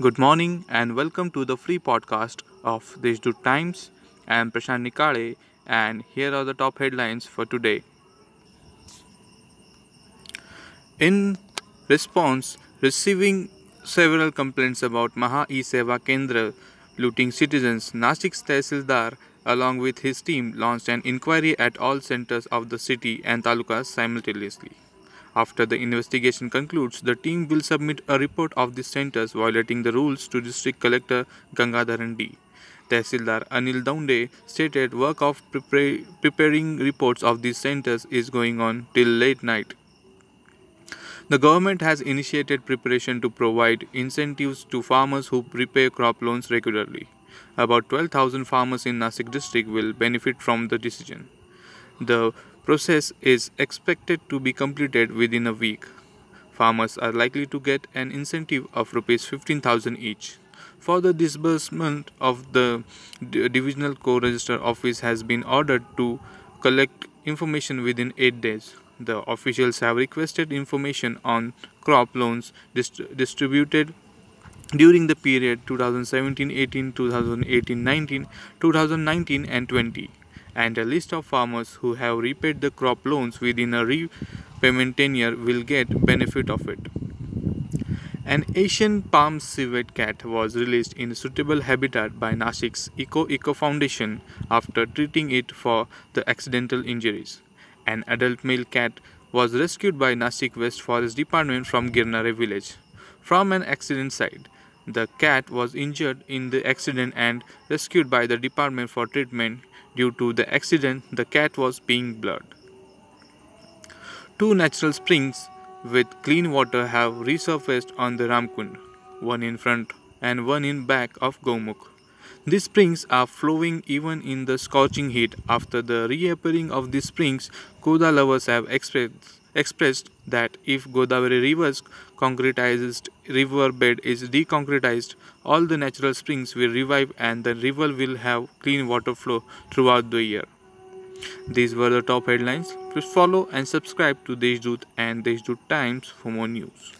Good morning and welcome to the free podcast of Deshdoot Times. I am Prashant Nikale and here are the top headlines for today. In response, receiving several complaints about Maha Seva Kendra looting citizens, Nasik's Tehsildar along with his team launched an inquiry at all centers of the city and talukas simultaneously. After the investigation concludes, the team will submit a report of the centers violating the rules to District Collector Gangadharan D. Tehsildar Anil Daunde stated work of prepare, preparing reports of these centers is going on till late night. The government has initiated preparation to provide incentives to farmers who prepay crop loans regularly. About 12,000 farmers in Nasik district will benefit from the decision. The process is expected to be completed within a week. Farmers are likely to get an incentive of rupees 15,000 each. For the disbursement of the divisional co-register office has been ordered to collect information within 8 days. The officials have requested information on crop loans dist distributed during the period 2017-18, 2018-19, 2019 and 20 and a list of farmers who have repaid the crop loans within a repayment tenure will get benefit of it. An Asian palm civet cat was released in suitable habitat by Nasik's Eco Eco Foundation after treating it for the accidental injuries. An adult male cat was rescued by Nasik West Forest Department from Girnare village. From an accident site, the cat was injured in the accident and rescued by the department for treatment Due to the accident, the cat was being blurred. Two natural springs with clean water have resurfaced on the Ramkund, one in front and one in back of Gomukh. These springs are flowing even in the scorching heat. After the reappearing of these springs, Goda lovers have expressed expressed that if Godavari River's concretized river bed is deconcretized, all the natural springs will revive and the river will have clean water flow throughout the year. These were the top headlines. Please follow and subscribe to Deshdoot and Deshdoot Times for more news.